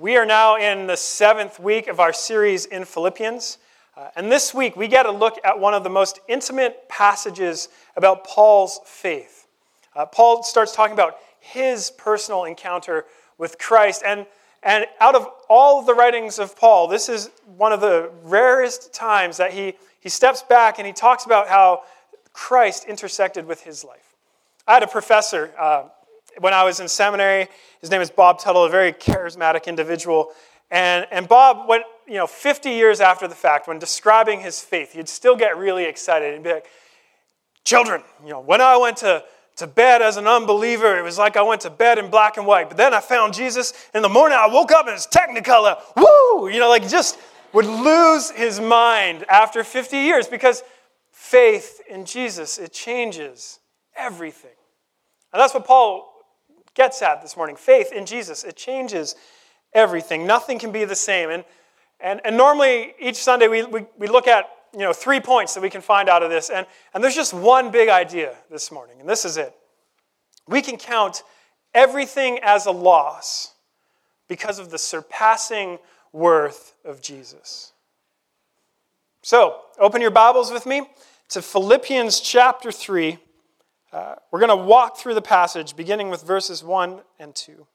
We are now in the seventh week of our series in Philippians. Uh, and this week, we get a look at one of the most intimate passages about Paul's faith. Uh, Paul starts talking about his personal encounter with Christ. And, and out of all the writings of Paul, this is one of the rarest times that he, he steps back and he talks about how Christ intersected with his life. I had a professor. Uh, when I was in seminary. His name is Bob Tuttle, a very charismatic individual. And, and Bob, went, you know, 50 years after the fact, when describing his faith, he'd still get really excited and be like, Children, you know, when I went to, to bed as an unbeliever, it was like I went to bed in black and white. But then I found Jesus. In the morning, I woke up and it's technicolor. Woo! You know, like just would lose his mind after 50 years because faith in Jesus, it changes everything. And that's what Paul gets at this morning. Faith in Jesus, it changes everything. Nothing can be the same. And, and, and normally, each Sunday, we, we, we look at you know, three points that we can find out of this. And, and there's just one big idea this morning, and this is it. We can count everything as a loss because of the surpassing worth of Jesus. So, open your Bibles with me to Philippians chapter 3. Uh, we're going to walk through the passage beginning with verses 1 and 2.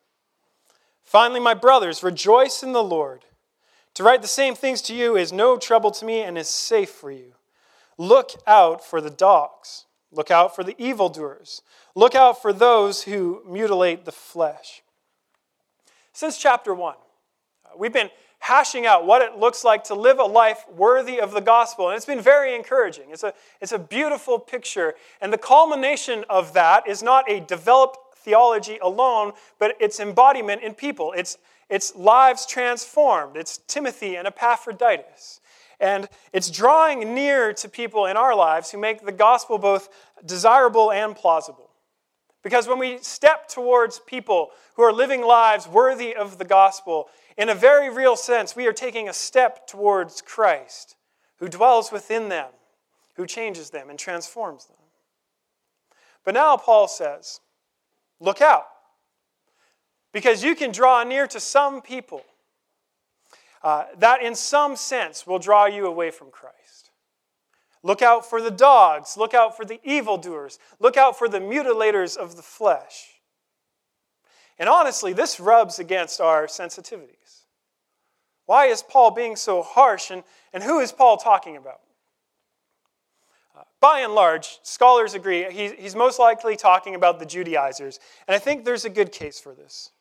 Finally, my brothers, rejoice in the Lord. To write the same things to you is no trouble to me and is safe for you. Look out for the dogs. Look out for the evildoers. Look out for those who mutilate the flesh. Since chapter 1, uh, we've been hashing out what it looks like to live a life worthy of the gospel. And it's been very encouraging. It's a, it's a beautiful picture. And the culmination of that is not a developed theology alone, but its embodiment in people. It's, it's lives transformed. It's Timothy and Epaphroditus. And it's drawing near to people in our lives who make the gospel both desirable and plausible. Because when we step towards people who are living lives worthy of the gospel, in a very real sense, we are taking a step towards Christ, who dwells within them, who changes them and transforms them. But now Paul says, look out, because you can draw near to some people uh, that, in some sense, will draw you away from Christ. Look out for the dogs. Look out for the evildoers. Look out for the mutilators of the flesh. And honestly, this rubs against our sensitivities. Why is Paul being so harsh, and, and who is Paul talking about? Uh, by and large, scholars agree he, he's most likely talking about the Judaizers, and I think there's a good case for this.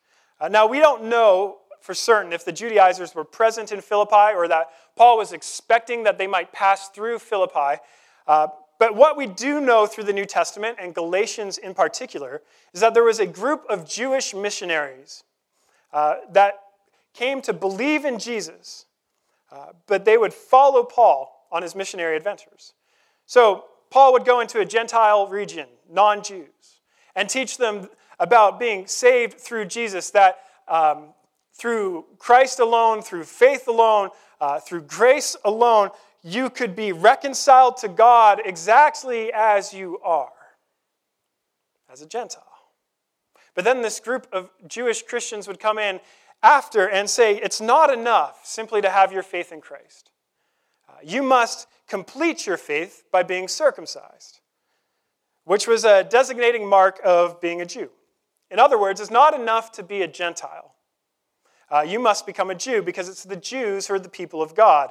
Uh, now, we don't know for certain if the Judaizers were present in Philippi or that Paul was expecting that they might pass through Philippi. Uh, but what we do know through the New Testament, and Galatians in particular, is that there was a group of Jewish missionaries uh, that came to believe in Jesus, uh, but they would follow Paul on his missionary adventures. So Paul would go into a Gentile region, non Jews, and teach them about being saved through Jesus, that um, through Christ alone, through faith alone, uh, through grace alone, you could be reconciled to God exactly as you are, as a Gentile. But then this group of Jewish Christians would come in after and say, it's not enough simply to have your faith in Christ. Uh, you must complete your faith by being circumcised, which was a designating mark of being a Jew. In other words, it's not enough to be a Gentile. Uh, you must become a Jew because it's the Jews who are the people of God.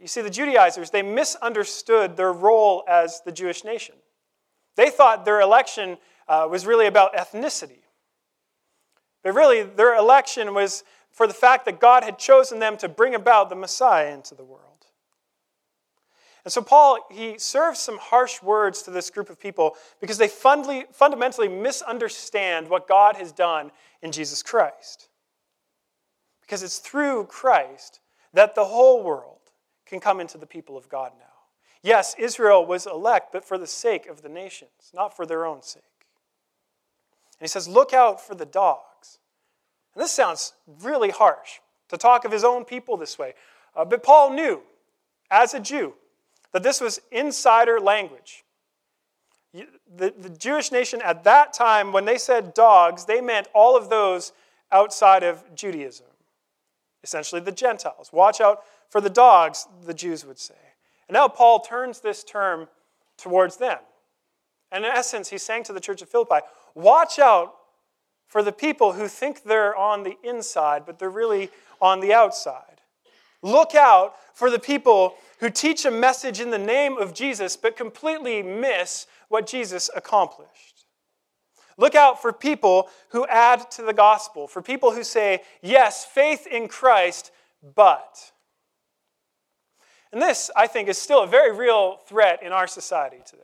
You see, the Judaizers, they misunderstood their role as the Jewish nation. They thought their election uh, was really about ethnicity. But really, their election was for the fact that God had chosen them to bring about the Messiah into the world. And so, Paul, he serves some harsh words to this group of people because they fundamentally misunderstand what God has done in Jesus Christ. Because it's through Christ that the whole world can come into the people of God now. Yes, Israel was elect, but for the sake of the nations, not for their own sake. And he says, Look out for the dogs. And this sounds really harsh to talk of his own people this way. Uh, but Paul knew, as a Jew, that this was insider language. The, the Jewish nation at that time, when they said dogs, they meant all of those outside of Judaism, essentially the Gentiles. Watch out for the dogs, the Jews would say. And now Paul turns this term towards them. And in essence, he's saying to the church of Philippi, watch out for the people who think they're on the inside, but they're really on the outside. Look out for the people who teach a message in the name of Jesus, but completely miss what Jesus accomplished. Look out for people who add to the gospel, for people who say, yes, faith in Christ, but. And this, I think, is still a very real threat in our society today.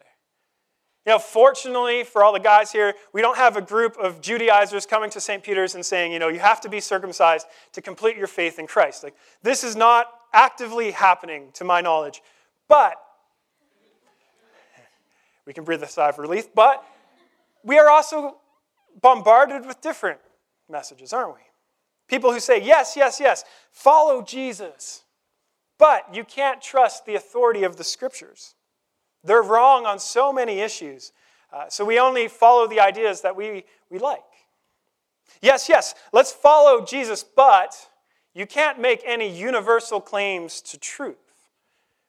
You know, fortunately for all the guys here, we don't have a group of Judaizers coming to St. Peter's and saying, you know, you have to be circumcised to complete your faith in Christ. Like, this is not actively happening, to my knowledge. But, we can breathe a sigh of relief, but we are also bombarded with different messages, aren't we? People who say, yes, yes, yes, follow Jesus, but you can't trust the authority of the scriptures. They're wrong on so many issues. Uh, so we only follow the ideas that we, we like. Yes, yes, let's follow Jesus, but you can't make any universal claims to truth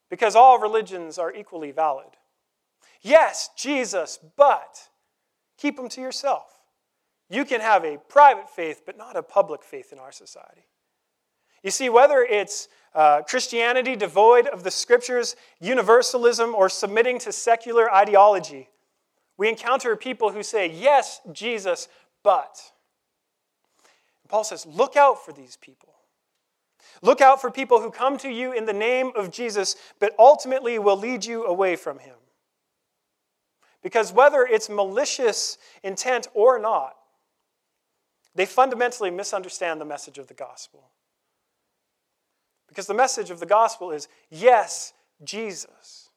because all religions are equally valid. Yes, Jesus, but keep them to yourself. You can have a private faith, but not a public faith in our society. You see, whether it's uh, Christianity devoid of the scriptures, universalism, or submitting to secular ideology, we encounter people who say, Yes, Jesus, but. Paul says, Look out for these people. Look out for people who come to you in the name of Jesus, but ultimately will lead you away from him. Because whether it's malicious intent or not, they fundamentally misunderstand the message of the gospel. Because the message of the gospel is yes, Jesus.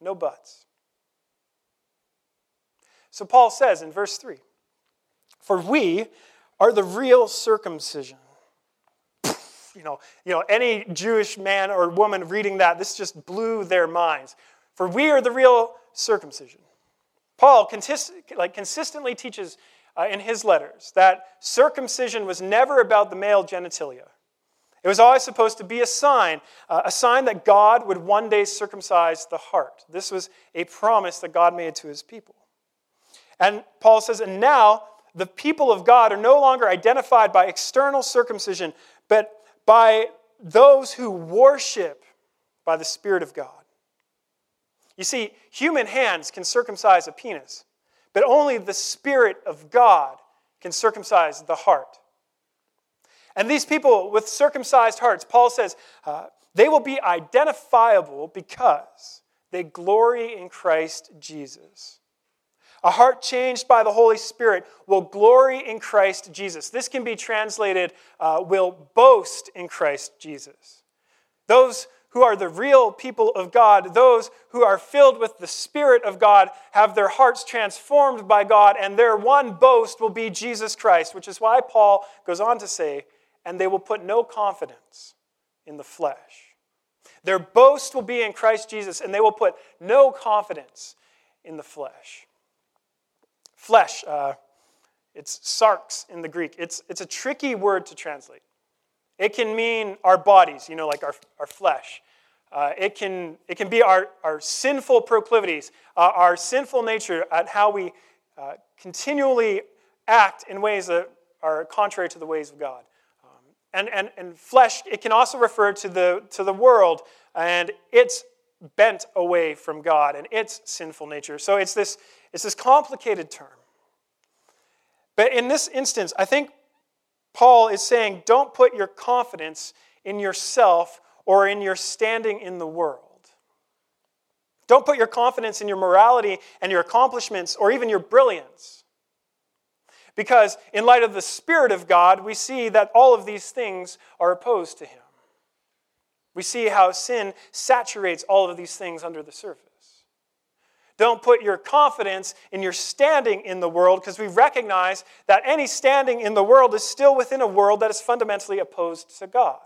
No buts. So Paul says in verse 3 For we are the real circumcision. You know, you know, any Jewish man or woman reading that, this just blew their minds. For we are the real circumcision. Paul consist, like, consistently teaches uh, in his letters that circumcision was never about the male genitalia. It was always supposed to be a sign, uh, a sign that God would one day circumcise the heart. This was a promise that God made to his people. And Paul says, and now the people of God are no longer identified by external circumcision, but by those who worship by the Spirit of God. You see, human hands can circumcise a penis, but only the Spirit of God can circumcise the heart. And these people with circumcised hearts, Paul says, uh, they will be identifiable because they glory in Christ Jesus. A heart changed by the Holy Spirit will glory in Christ Jesus. This can be translated, uh, will boast in Christ Jesus. Those who are the real people of God, those who are filled with the Spirit of God, have their hearts transformed by God, and their one boast will be Jesus Christ, which is why Paul goes on to say, and they will put no confidence in the flesh. Their boast will be in Christ Jesus, and they will put no confidence in the flesh. Flesh, uh, it's sarx in the Greek. It's, it's a tricky word to translate. It can mean our bodies, you know, like our, our flesh. Uh, it, can, it can be our, our sinful proclivities, uh, our sinful nature, at how we uh, continually act in ways that are contrary to the ways of God. And, and, and flesh, it can also refer to the, to the world and its bent away from God and its sinful nature. So it's this, it's this complicated term. But in this instance, I think Paul is saying don't put your confidence in yourself or in your standing in the world. Don't put your confidence in your morality and your accomplishments or even your brilliance. Because in light of the Spirit of God, we see that all of these things are opposed to Him. We see how sin saturates all of these things under the surface. Don't put your confidence in your standing in the world because we recognize that any standing in the world is still within a world that is fundamentally opposed to God.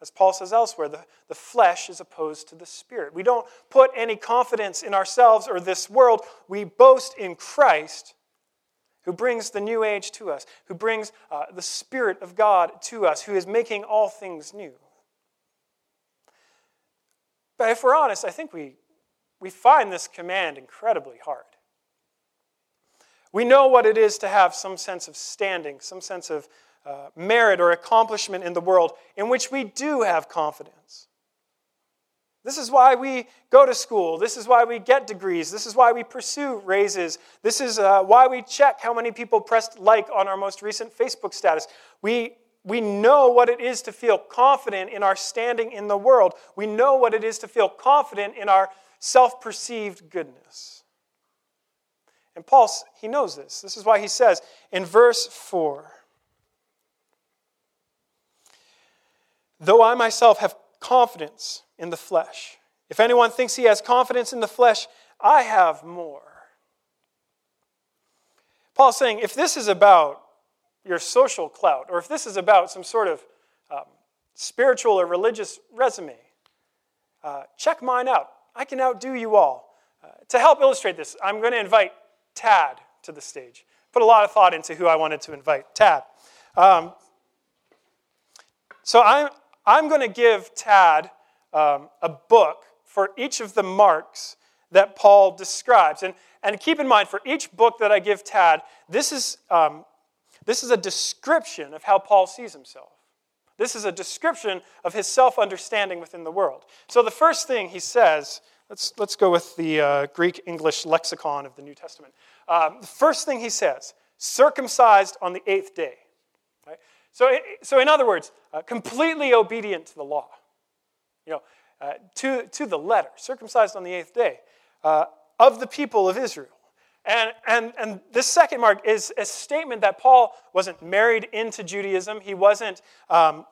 As Paul says elsewhere, the, the flesh is opposed to the spirit. We don't put any confidence in ourselves or this world. We boast in Christ who brings the new age to us, who brings uh, the Spirit of God to us, who is making all things new. But if we're honest, I think we, we find this command incredibly hard. We know what it is to have some sense of standing, some sense of uh, merit or accomplishment in the world in which we do have confidence. This is why we go to school. This is why we get degrees. This is why we pursue raises. This is uh, why we check how many people pressed like on our most recent Facebook status. We, we know what it is to feel confident in our standing in the world. We know what it is to feel confident in our self perceived goodness. And Paul, he knows this. This is why he says in verse 4 Though I myself have confidence in the flesh. If anyone thinks he has confidence in the flesh, I have more. Paul's saying if this is about your social clout, or if this is about some sort of um, spiritual or religious resume, uh, check mine out. I can outdo you all. Uh, to help illustrate this, I'm going to invite Tad to the stage. Put a lot of thought into who I wanted to invite. Tad. Um, so I'm, I'm going to give Tad um, a book for each of the marks that Paul describes. And, and keep in mind, for each book that I give Tad, this is, um, this is a description of how Paul sees himself. This is a description of his self understanding within the world. So the first thing he says, let's, let's go with the uh, Greek English lexicon of the New Testament. Um, the first thing he says, circumcised on the eighth day. So, so in other words, uh, completely obedient to the law. You know, uh, to, to the letter, circumcised on the eighth day, uh, of the people of Israel. And, and, and this second mark is a statement that Paul wasn't married into Judaism. He wasn't, um,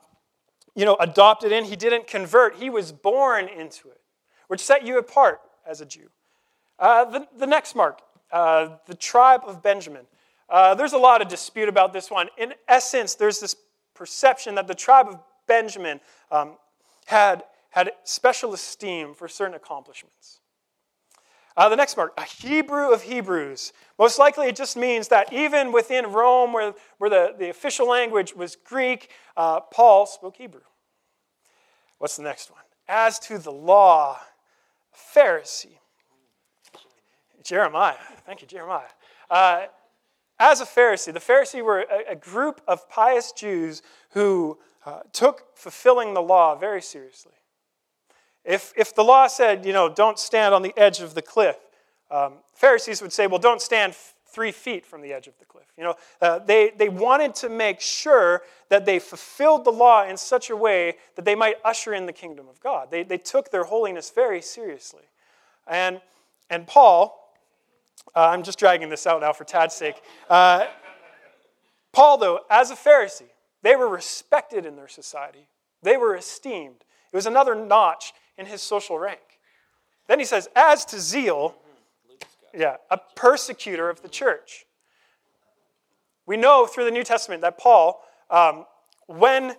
you know, adopted in. He didn't convert. He was born into it, which set you apart as a Jew. Uh, the, the next mark, uh, the tribe of Benjamin. Uh, there's a lot of dispute about this one. In essence, there's this perception that the tribe of Benjamin um, had, had special esteem for certain accomplishments. Uh, the next mark, a Hebrew of Hebrews. Most likely, it just means that even within Rome, where, where the, the official language was Greek, uh, Paul spoke Hebrew. What's the next one? As to the law, Pharisee. Jeremiah. Thank you, Jeremiah. Uh, as a Pharisee, the Pharisee were a, a group of pious Jews who uh, took fulfilling the law very seriously. If, if the law said, you know, don't stand on the edge of the cliff, um, Pharisees would say, well, don't stand f- three feet from the edge of the cliff. You know, uh, they, they wanted to make sure that they fulfilled the law in such a way that they might usher in the kingdom of God. They, they took their holiness very seriously. And, and Paul, uh, I'm just dragging this out now for Tad's sake. Uh, Paul, though, as a Pharisee, they were respected in their society, they were esteemed. It was another notch in his social rank. Then he says, as to zeal, yeah, a persecutor of the church. We know through the New Testament that Paul, um, when,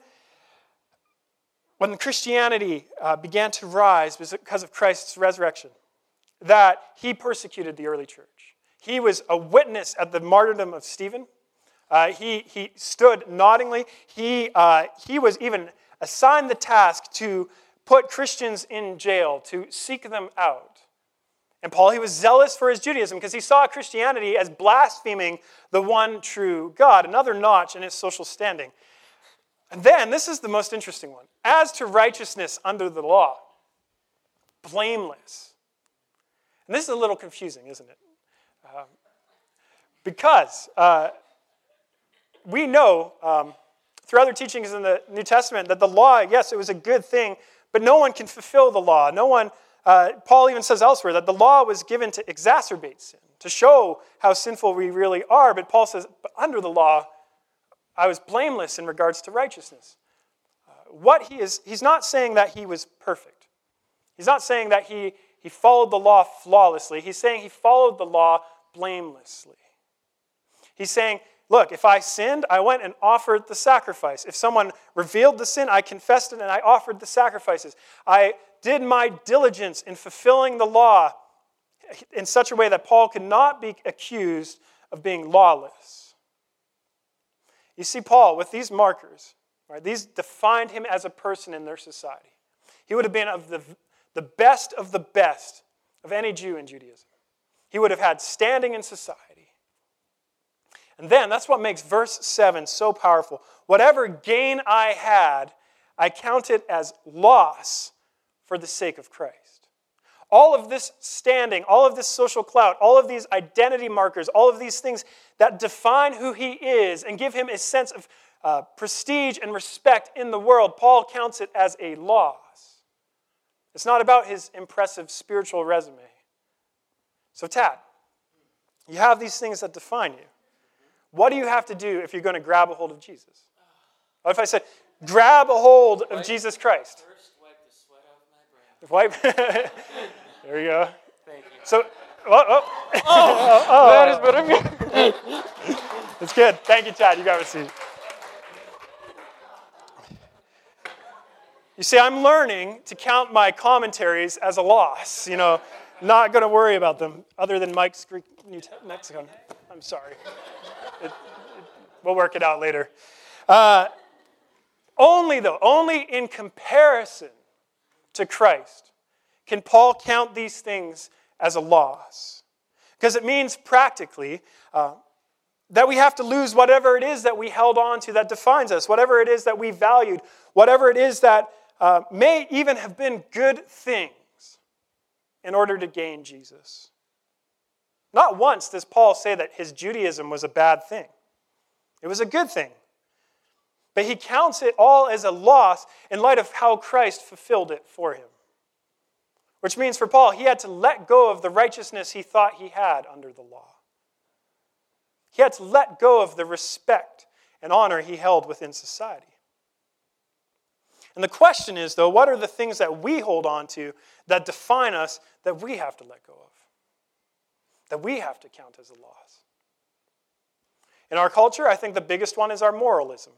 when Christianity uh, began to rise because of Christ's resurrection, that he persecuted the early church. He was a witness at the martyrdom of Stephen. Uh, he, he stood noddingly. He, uh, he was even assigned the task to put Christians in jail, to seek them out. And Paul, he was zealous for his Judaism because he saw Christianity as blaspheming the one true God, another notch in his social standing. And then, this is the most interesting one. As to righteousness under the law, blameless. And this is a little confusing, isn't it? Um, because uh, we know um, through other teachings in the New Testament that the law, yes, it was a good thing, but no one can fulfill the law. No one, uh, Paul even says elsewhere that the law was given to exacerbate sin, to show how sinful we really are. But Paul says, but under the law, I was blameless in regards to righteousness. Uh, what he is, he's not saying that he was perfect. He's not saying that he he followed the law flawlessly. He's saying he followed the law blamelessly. He's saying, look, if I sinned, I went and offered the sacrifice. If someone revealed the sin, I confessed it and I offered the sacrifices. I did my diligence in fulfilling the law in such a way that Paul could not be accused of being lawless. You see, Paul, with these markers, right, these defined him as a person in their society. He would have been of the, the best of the best of any Jew in Judaism. He would have had standing in society. And then that's what makes verse 7 so powerful. Whatever gain I had, I count it as loss for the sake of Christ. All of this standing, all of this social clout, all of these identity markers, all of these things that define who he is and give him a sense of uh, prestige and respect in the world, Paul counts it as a loss. It's not about his impressive spiritual resume. So, Tad, you have these things that define you. What do you have to do if you're going to grab a hold of Jesus? What if I said, grab a hold of Jesus Christ? First, wipe the sweat off my brow. Wipe. there you go. Thank you. So, oh, oh. oh, oh, oh. That is I'm It's good. Thank you, Chad. You got a seat. You see, I'm learning to count my commentaries as a loss. You know, not going to worry about them, other than Mike's Greek New Mexican. I'm sorry. It, it, we'll work it out later. Uh, only, though, only in comparison to Christ can Paul count these things as a loss. Because it means practically uh, that we have to lose whatever it is that we held on to that defines us, whatever it is that we valued, whatever it is that uh, may even have been good things in order to gain Jesus. Not once does Paul say that his Judaism was a bad thing, it was a good thing. But he counts it all as a loss in light of how Christ fulfilled it for him. Which means for Paul, he had to let go of the righteousness he thought he had under the law. He had to let go of the respect and honor he held within society. And the question is, though, what are the things that we hold on to that define us that we have to let go of? That we have to count as a loss? In our culture, I think the biggest one is our moralism.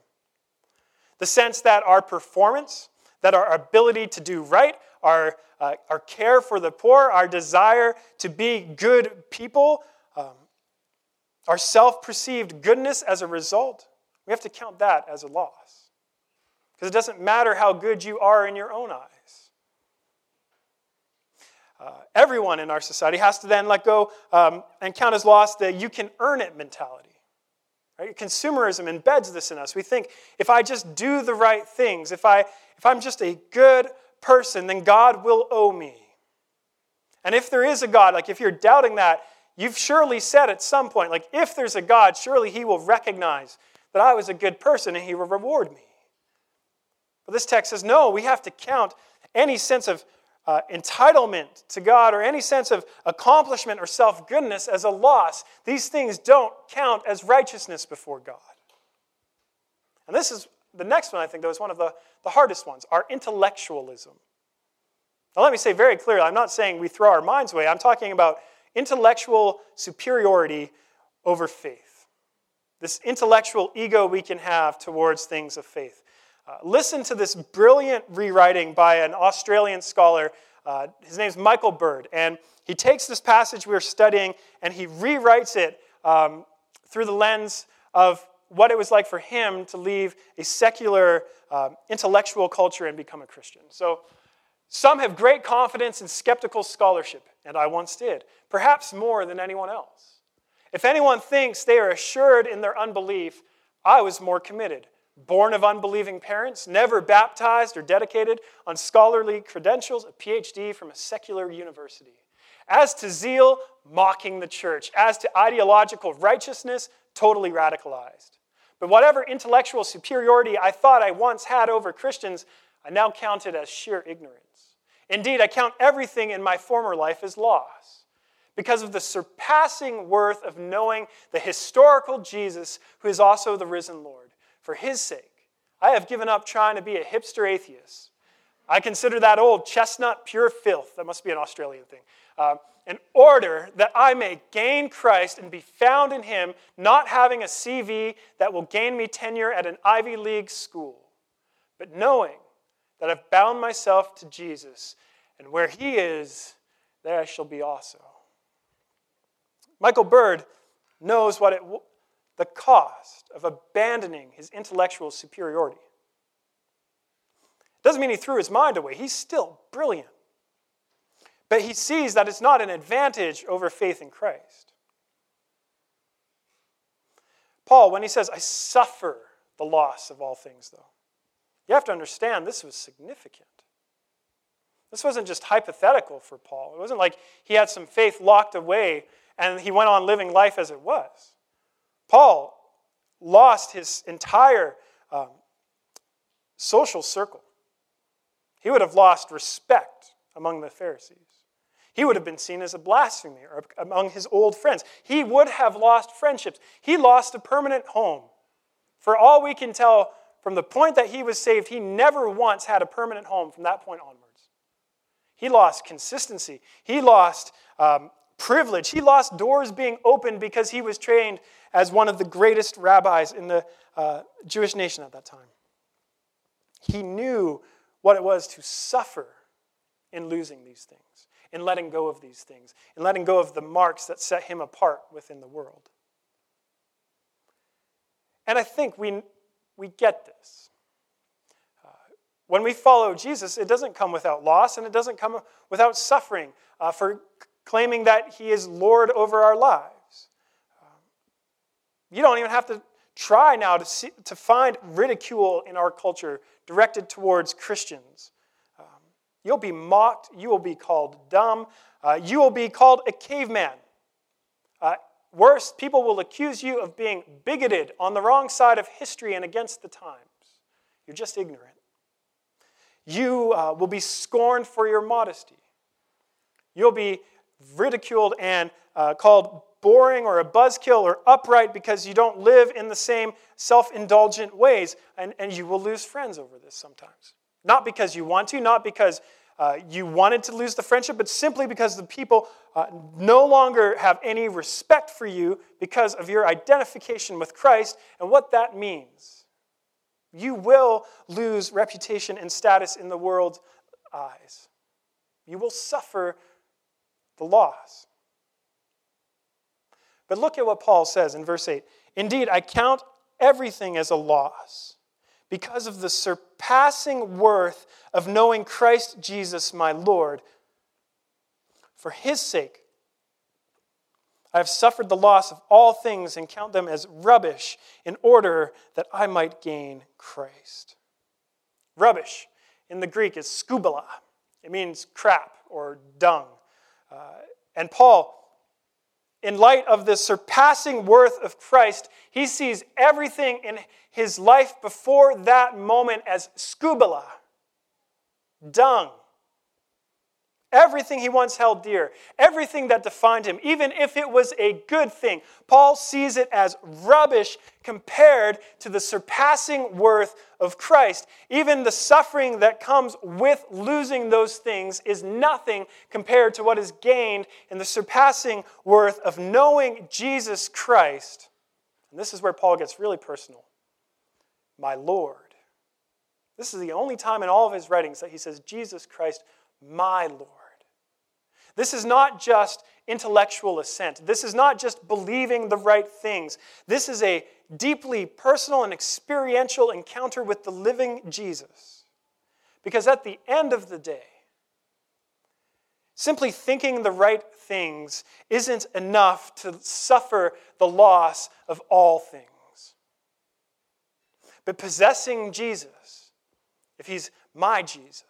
The sense that our performance, that our ability to do right, our, uh, our care for the poor, our desire to be good people, um, our self perceived goodness as a result, we have to count that as a loss. Because it doesn't matter how good you are in your own eyes. Uh, everyone in our society has to then let go um, and count as loss the you can earn it mentality. Right? Consumerism embeds this in us. We think if I just do the right things, if, I, if I'm just a good person, then God will owe me. And if there is a God, like if you're doubting that, you've surely said at some point, like if there's a God, surely He will recognize that I was a good person and He will reward me. This text says, no, we have to count any sense of uh, entitlement to God or any sense of accomplishment or self goodness as a loss. These things don't count as righteousness before God. And this is the next one, I think, though, is one of the, the hardest ones our intellectualism. Now, let me say very clearly I'm not saying we throw our minds away, I'm talking about intellectual superiority over faith. This intellectual ego we can have towards things of faith. Uh, listen to this brilliant rewriting by an Australian scholar. Uh, his name's Michael Bird. And he takes this passage we are studying and he rewrites it um, through the lens of what it was like for him to leave a secular uh, intellectual culture and become a Christian. So, some have great confidence in skeptical scholarship, and I once did, perhaps more than anyone else. If anyone thinks they are assured in their unbelief, I was more committed born of unbelieving parents, never baptized or dedicated on scholarly credentials, a PhD from a secular university. As to zeal, mocking the church. As to ideological righteousness, totally radicalized. But whatever intellectual superiority I thought I once had over Christians, I now count it as sheer ignorance. Indeed, I count everything in my former life as loss because of the surpassing worth of knowing the historical Jesus who is also the risen Lord for his sake, I have given up trying to be a hipster atheist. I consider that old chestnut pure filth. That must be an Australian thing. Uh, in order that I may gain Christ and be found in him, not having a CV that will gain me tenure at an Ivy League school, but knowing that I've bound myself to Jesus, and where he is, there I shall be also. Michael Bird knows what it, the cost of abandoning his intellectual superiority. Doesn't mean he threw his mind away, he's still brilliant. But he sees that it's not an advantage over faith in Christ. Paul, when he says, I suffer the loss of all things, though, you have to understand this was significant. This wasn't just hypothetical for Paul. It wasn't like he had some faith locked away and he went on living life as it was. Paul lost his entire um, social circle. He would have lost respect among the Pharisees. He would have been seen as a blasphemer among his old friends. He would have lost friendships. He lost a permanent home. For all we can tell, from the point that he was saved, he never once had a permanent home from that point onwards. He lost consistency. He lost um, privilege. He lost doors being opened because he was trained as one of the greatest rabbis in the uh, Jewish nation at that time. He knew what it was to suffer in losing these things, in letting go of these things, in letting go of the marks that set him apart within the world. And I think we, we get this. Uh, when we follow Jesus, it doesn't come without loss and it doesn't come without suffering uh, for claiming that he is Lord over our lives. Um, you don't even have to try now to, see, to find ridicule in our culture directed towards Christians. Um, you'll be mocked, you will be called dumb, uh, you will be called a caveman. Uh, worse, people will accuse you of being bigoted on the wrong side of history and against the times. You're just ignorant. You uh, will be scorned for your modesty. You'll be ridiculed and uh, called boring or a buzzkill or upright because you don't live in the same self indulgent ways, and, and you will lose friends over this sometimes. Not because you want to, not because uh, you wanted to lose the friendship, but simply because the people uh, no longer have any respect for you because of your identification with Christ and what that means. You will lose reputation and status in the world's eyes. You will suffer the loss. But look at what Paul says in verse 8 Indeed, I count everything as a loss because of the surpassing worth of knowing Christ Jesus my Lord. For his sake, I have suffered the loss of all things and count them as rubbish in order that I might gain Christ. Rubbish in the Greek is skubala. It means crap or dung. Uh, and Paul in light of the surpassing worth of Christ, he sees everything in his life before that moment as skubala, dung. Everything he once held dear, everything that defined him, even if it was a good thing, Paul sees it as rubbish compared to the surpassing worth of Christ. Even the suffering that comes with losing those things is nothing compared to what is gained in the surpassing worth of knowing Jesus Christ. And this is where Paul gets really personal. My Lord. This is the only time in all of his writings that he says, Jesus Christ, my Lord. This is not just intellectual assent. This is not just believing the right things. This is a deeply personal and experiential encounter with the living Jesus. Because at the end of the day, simply thinking the right things isn't enough to suffer the loss of all things. But possessing Jesus, if he's my Jesus,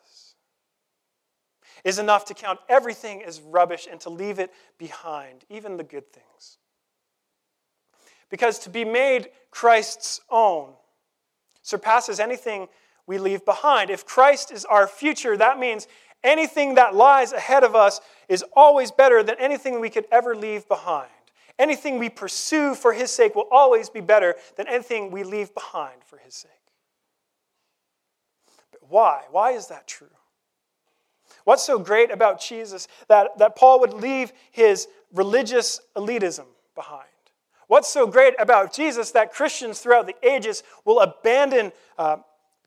is enough to count everything as rubbish and to leave it behind, even the good things. Because to be made Christ's own surpasses anything we leave behind. If Christ is our future, that means anything that lies ahead of us is always better than anything we could ever leave behind. Anything we pursue for His sake will always be better than anything we leave behind for His sake. But why? Why is that true? What's so great about Jesus that, that Paul would leave his religious elitism behind? What's so great about Jesus that Christians throughout the ages will abandon uh,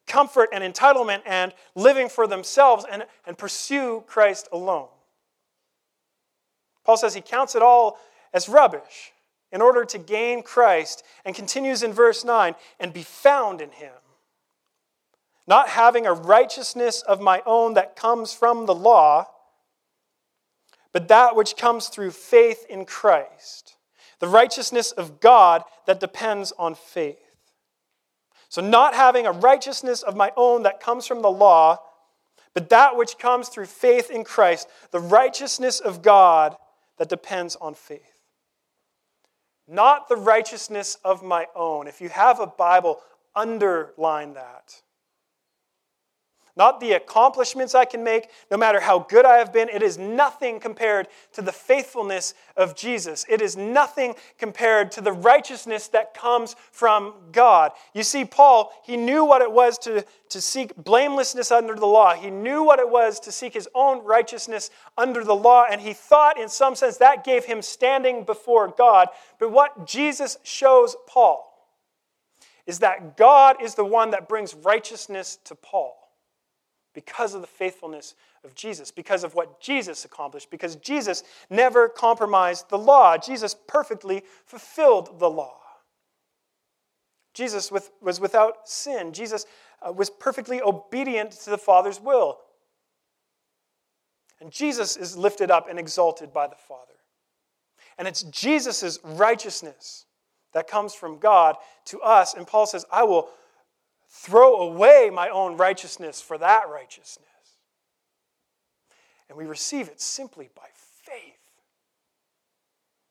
comfort and entitlement and living for themselves and, and pursue Christ alone? Paul says he counts it all as rubbish in order to gain Christ, and continues in verse 9, and be found in him. Not having a righteousness of my own that comes from the law, but that which comes through faith in Christ, the righteousness of God that depends on faith. So, not having a righteousness of my own that comes from the law, but that which comes through faith in Christ, the righteousness of God that depends on faith. Not the righteousness of my own. If you have a Bible, underline that. Not the accomplishments I can make, no matter how good I have been. It is nothing compared to the faithfulness of Jesus. It is nothing compared to the righteousness that comes from God. You see, Paul, he knew what it was to, to seek blamelessness under the law. He knew what it was to seek his own righteousness under the law, and he thought, in some sense, that gave him standing before God. But what Jesus shows Paul is that God is the one that brings righteousness to Paul because of the faithfulness of Jesus, because of what Jesus accomplished, because Jesus never compromised the law. Jesus perfectly fulfilled the law. Jesus was without sin. Jesus uh, was perfectly obedient to the Father's will. And Jesus is lifted up and exalted by the Father. And it's Jesus' righteousness that comes from God to us. And Paul says, I will throw away my own righteousness for that righteousness. And we receive it simply by faith.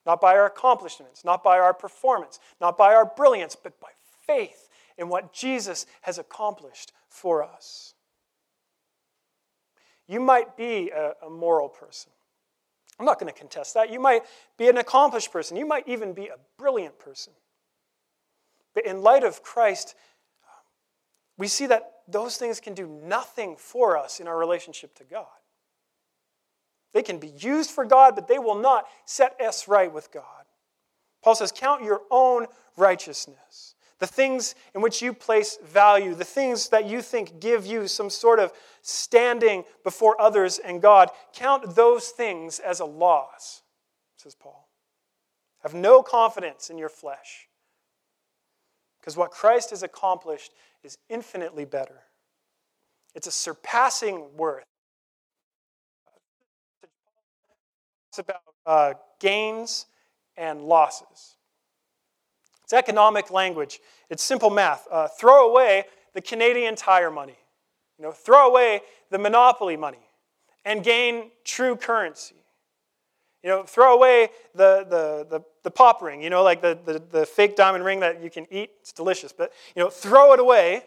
Not by our accomplishments, not by our performance, not by our brilliance, but by faith in what Jesus has accomplished for us. You might be a, a moral person. I'm not going to contest that. You might be an accomplished person. You might even be a brilliant person. But in light of Christ, we see that those things can do nothing for us in our relationship to God. They can be used for God, but they will not set us right with God. Paul says, Count your own righteousness. The things in which you place value, the things that you think give you some sort of standing before others and God, count those things as a loss, says Paul. Have no confidence in your flesh. Because what Christ has accomplished is infinitely better. It's a surpassing worth. It's about uh, gains and losses. It's economic language. It's simple math. Uh, throw away the Canadian tire money. You know, throw away the monopoly money and gain true currency. You know, throw away the, the, the, the, pop ring, you know, like the, the, the fake diamond ring that you can eat. It's delicious. But, you know, throw it away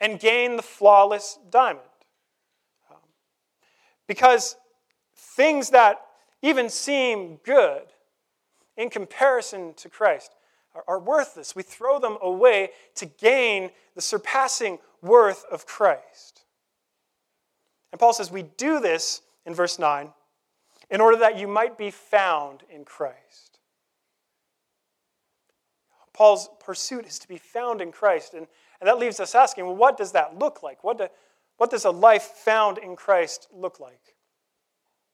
and gain the flawless diamond. Um, because things that even seem good in comparison to Christ are, are worthless. We throw them away to gain the surpassing worth of Christ. And Paul says we do this in verse 9 in order that you might be found in Christ. Paul's pursuit is to be found in Christ. And, and that leaves us asking, well, what does that look like? What, do, what does a life found in Christ look like?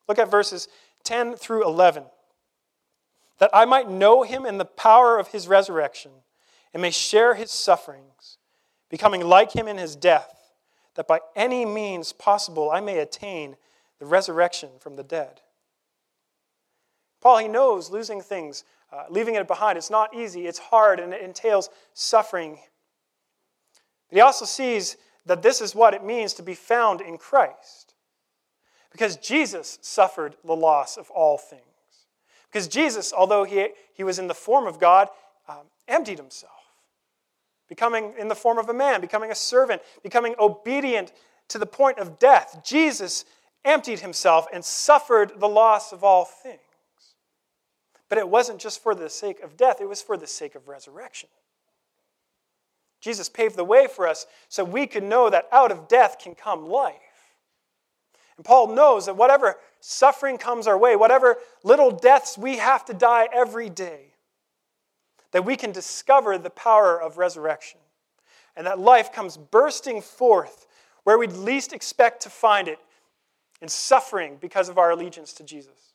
Look at verses 10 through 11. That I might know him in the power of his resurrection and may share his sufferings, becoming like him in his death, that by any means possible I may attain the resurrection from the dead. Paul, he knows losing things, uh, leaving it behind, it's not easy, it's hard, and it entails suffering. But he also sees that this is what it means to be found in Christ. Because Jesus suffered the loss of all things. Because Jesus, although he, he was in the form of God, um, emptied himself, becoming in the form of a man, becoming a servant, becoming obedient to the point of death. Jesus emptied himself and suffered the loss of all things. But it wasn't just for the sake of death, it was for the sake of resurrection. Jesus paved the way for us so we could know that out of death can come life. And Paul knows that whatever suffering comes our way, whatever little deaths we have to die every day, that we can discover the power of resurrection. And that life comes bursting forth where we'd least expect to find it in suffering because of our allegiance to Jesus.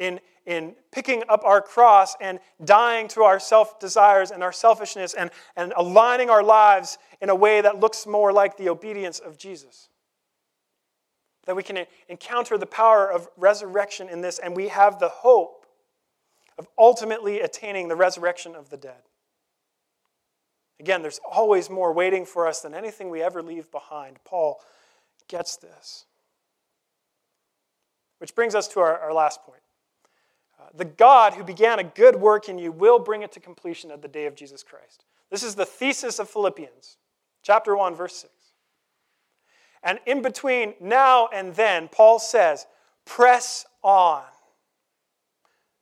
In, in picking up our cross and dying to our self desires and our selfishness and, and aligning our lives in a way that looks more like the obedience of Jesus. That we can encounter the power of resurrection in this, and we have the hope of ultimately attaining the resurrection of the dead. Again, there's always more waiting for us than anything we ever leave behind. Paul gets this. Which brings us to our, our last point. Uh, the God who began a good work in you will bring it to completion at the day of Jesus Christ. This is the thesis of Philippians, chapter 1, verse 6. And in between now and then, Paul says, press on,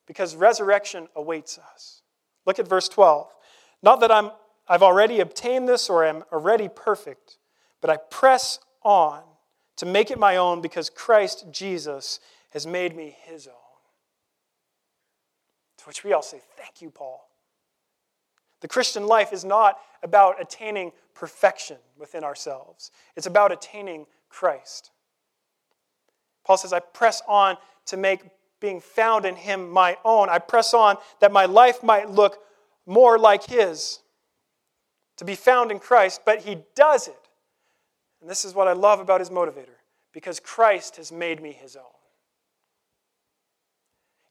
because resurrection awaits us. Look at verse 12. Not that I'm, I've already obtained this or am already perfect, but I press on to make it my own because Christ Jesus has made me his own. Which we all say, Thank you, Paul. The Christian life is not about attaining perfection within ourselves, it's about attaining Christ. Paul says, I press on to make being found in him my own. I press on that my life might look more like his, to be found in Christ, but he does it and this is what I love about his motivator because Christ has made me his own.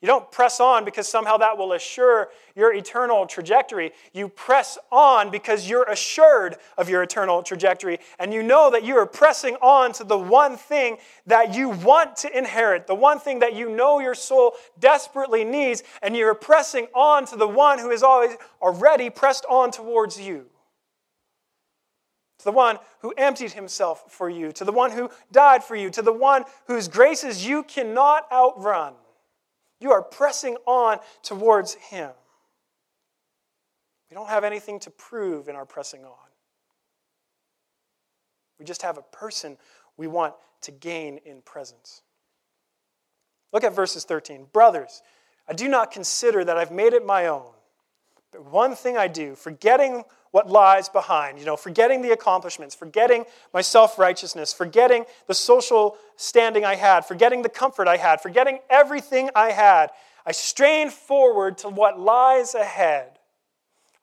You don't press on because somehow that will assure your eternal trajectory. You press on because you're assured of your eternal trajectory. And you know that you are pressing on to the one thing that you want to inherit, the one thing that you know your soul desperately needs. And you're pressing on to the one who is always already pressed on towards you to the one who emptied himself for you, to the one who died for you, to the one whose graces you cannot outrun. You are pressing on towards him. We don't have anything to prove in our pressing on. We just have a person we want to gain in presence. Look at verses 13. Brothers, I do not consider that I've made it my own, but one thing I do, forgetting what lies behind. You know, forgetting the accomplishments, forgetting my self righteousness, forgetting the social standing I had, forgetting the comfort I had, forgetting everything I had. I strain forward to what lies ahead.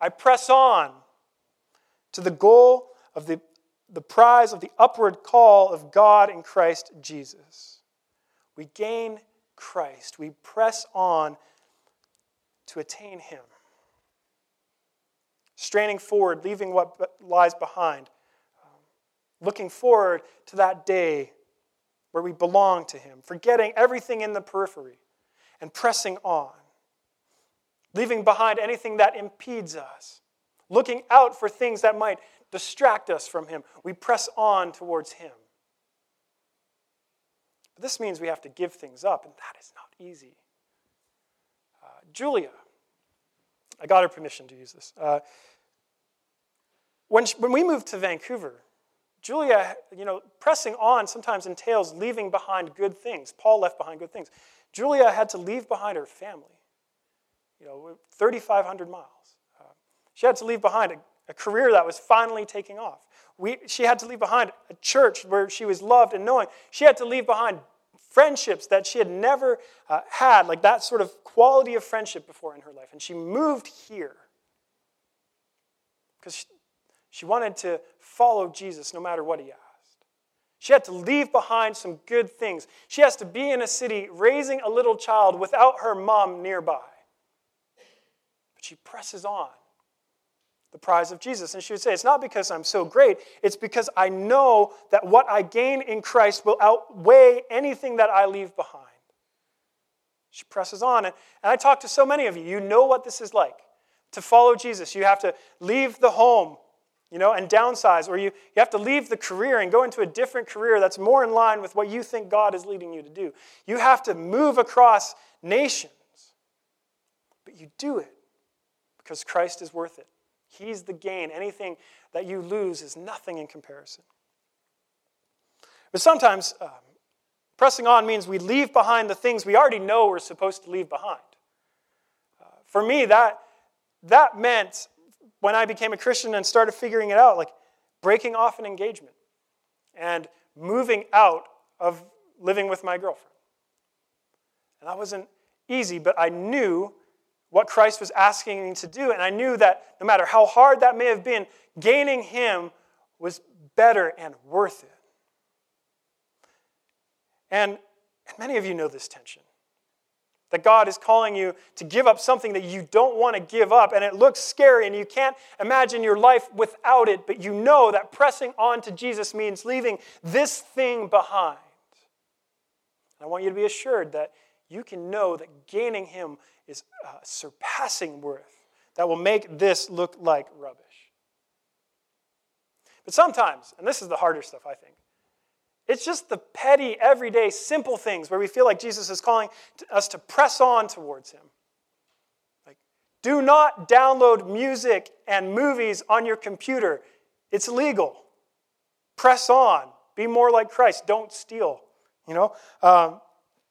I press on to the goal of the, the prize of the upward call of God in Christ Jesus. We gain Christ, we press on to attain Him straining forward, leaving what lies behind, um, looking forward to that day where we belong to Him, forgetting everything in the periphery and pressing on, leaving behind anything that impedes us, looking out for things that might distract us from Him. We press on towards Him. This means we have to give things up, and that is not easy. Uh, Julia, I got her permission to use this. Uh, when, she, when we moved to Vancouver, Julia, you know, pressing on sometimes entails leaving behind good things. Paul left behind good things. Julia had to leave behind her family, you know, 3,500 miles. Uh, she had to leave behind a, a, career that was finally taking off. We, she had to leave behind a church where she was loved and knowing. She had to leave behind friendships that she had never uh, had, like that sort of quality of friendship before in her life. And she moved here because she wanted to follow Jesus no matter what he asked. She had to leave behind some good things. She has to be in a city raising a little child without her mom nearby. But she presses on the prize of Jesus. And she would say, It's not because I'm so great, it's because I know that what I gain in Christ will outweigh anything that I leave behind. She presses on. And, I talk to so many of you. You know what this is like. To follow Jesus, you have to leave the home you know, and downsize, or you, you have to leave the career and go into a different career that's more in line with what you think God is leading you to do. You have to move across nations. But you do it because Christ is worth it. He's the gain. Anything that you lose is nothing in comparison. But sometimes um, pressing on means we leave behind the things we already know we're supposed to leave behind. Uh, for me, that, that meant when I became a Christian and started figuring it out, like breaking off an engagement and moving out of living with my girlfriend. And that wasn't easy, but I knew what Christ was asking me to do. And I knew that no matter how hard that may have been, gaining Him was better and worth it. And, and many of you know this tension. That God is calling you to give up something that you don't want to give up, and it looks scary, and you can't imagine your life without it, but you know that pressing on to Jesus means leaving this thing behind. I want you to be assured that you can know that gaining Him is uh, surpassing worth that will make this look like rubbish. But sometimes, and this is the harder stuff, I think, it's just the petty, everyday, simple things where we feel like Jesus is calling us to press on towards Him. Like, do not download music and movies on your computer, it's illegal. Press on. Be more like Christ. Don't steal. You know, um,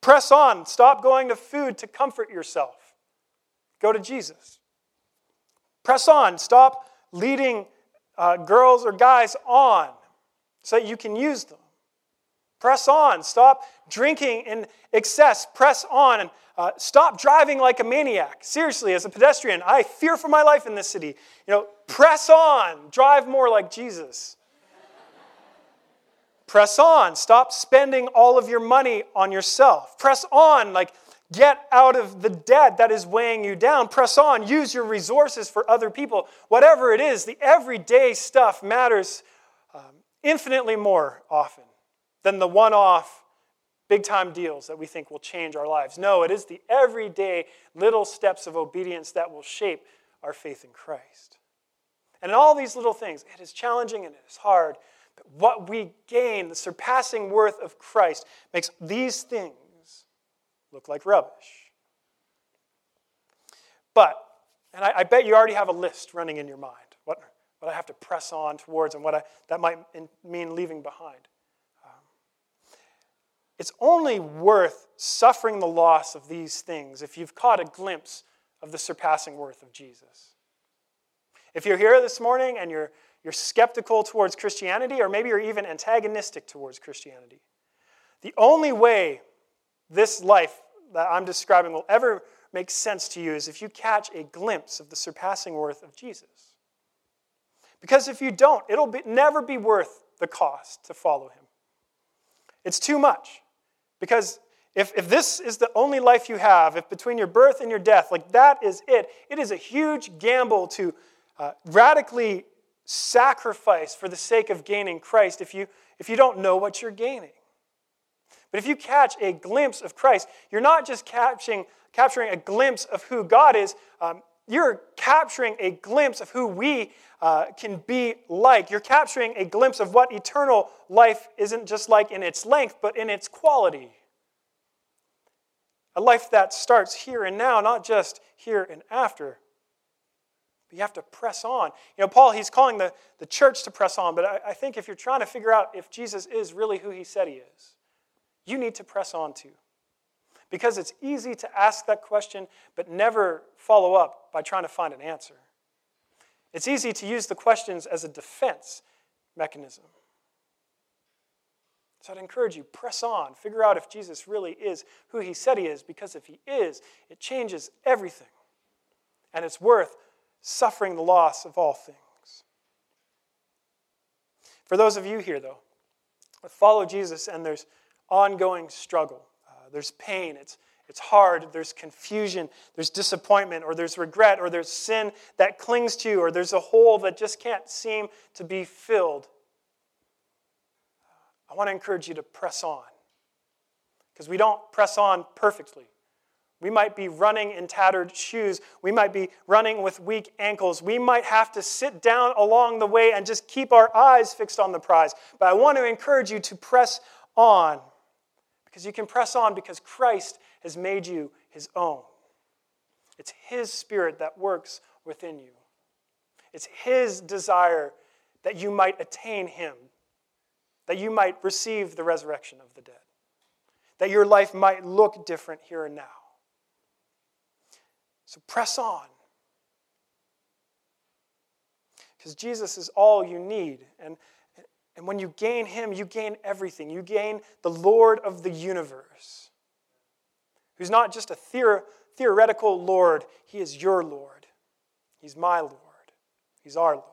press on. Stop going to food to comfort yourself. Go to Jesus. Press on. Stop leading uh, girls or guys on so that you can use them. Press on. Stop drinking in excess. Press on. And uh, stop driving like a maniac. Seriously, as a pedestrian, I fear for my life in this city. You know, press on. Drive more like Jesus. Press on. Stop spending all of your money on yourself. Press on. Like, get out of the debt that is weighing you down. Press on. Use your resources for other people. Whatever it is, the everyday stuff matters um, infinitely more often than the one off big time deals that we think will change our lives. No, it is the everyday little steps of obedience that will shape our faith in Christ. And in all these little things, it is challenging and it is hard but what we gain, the surpassing worth of Christ, makes these things look like rubbish. But, and I, I bet you already have a list running in your mind what, what I have to press on towards and what I, that might in, mean leaving behind. It's only worth suffering the loss of these things if you've caught a glimpse of the surpassing worth of Jesus. If you're here this morning and you're you're skeptical towards Christianity, or maybe you're even antagonistic towards Christianity. The only way this life that I'm describing will ever make sense to you is if you catch a glimpse of the surpassing worth of Jesus. Because if you don't, it'll be, never be worth the cost to follow him. It's too much. Because if, if this is the only life you have, if between your birth and your death, like that is it, it is a huge gamble to uh, radically sacrifice for the sake of gaining Christ if you, if you don't know what you're gaining. But if you catch a glimpse of Christ, you're not just catching, capturing a glimpse of who God is, um, you're capturing a glimpse of who we uh, can be like. You're capturing a glimpse of what eternal life isn't just like in its length, but in its quality. A life that starts here and now, not just here and after. But you have to press on. You know, Paul, he's calling the, the church to press on, but I, I think if you're trying to figure out if Jesus is really who he said he is, you need to press on too. Because it's easy to ask that question, but never follow up by trying to find an answer. It's easy to use the questions as a defense mechanism. So I'd encourage you, press on. Figure out if Jesus really is who he said he is, because if he is, it changes everything. And it's worth suffering the loss of all things. For those of you here, though, follow Jesus and there's ongoing struggle, uh, there's pain, it's, it's hard, there's confusion, there's disappointment, or there's regret, or there's sin that clings to you, or there's a hole that just can't seem to be filled. I want to encourage you to press on. Because we don't press on perfectly. We might be running in tattered shoes. We might be running with weak ankles. We might have to sit down along the way and just keep our eyes fixed on the prize. But I want to encourage you to press on because you can press on because Christ has made you his own. It's his spirit that works within you, it's his desire that you might attain him, that you might receive the resurrection of the dead, that your life might look different here and now. So press on. Because Jesus is all you need. And, and when you gain Him, you gain everything. You gain the Lord of the universe, who's not just a theor- theoretical Lord, he is your Lord. He's my Lord. He's our Lord.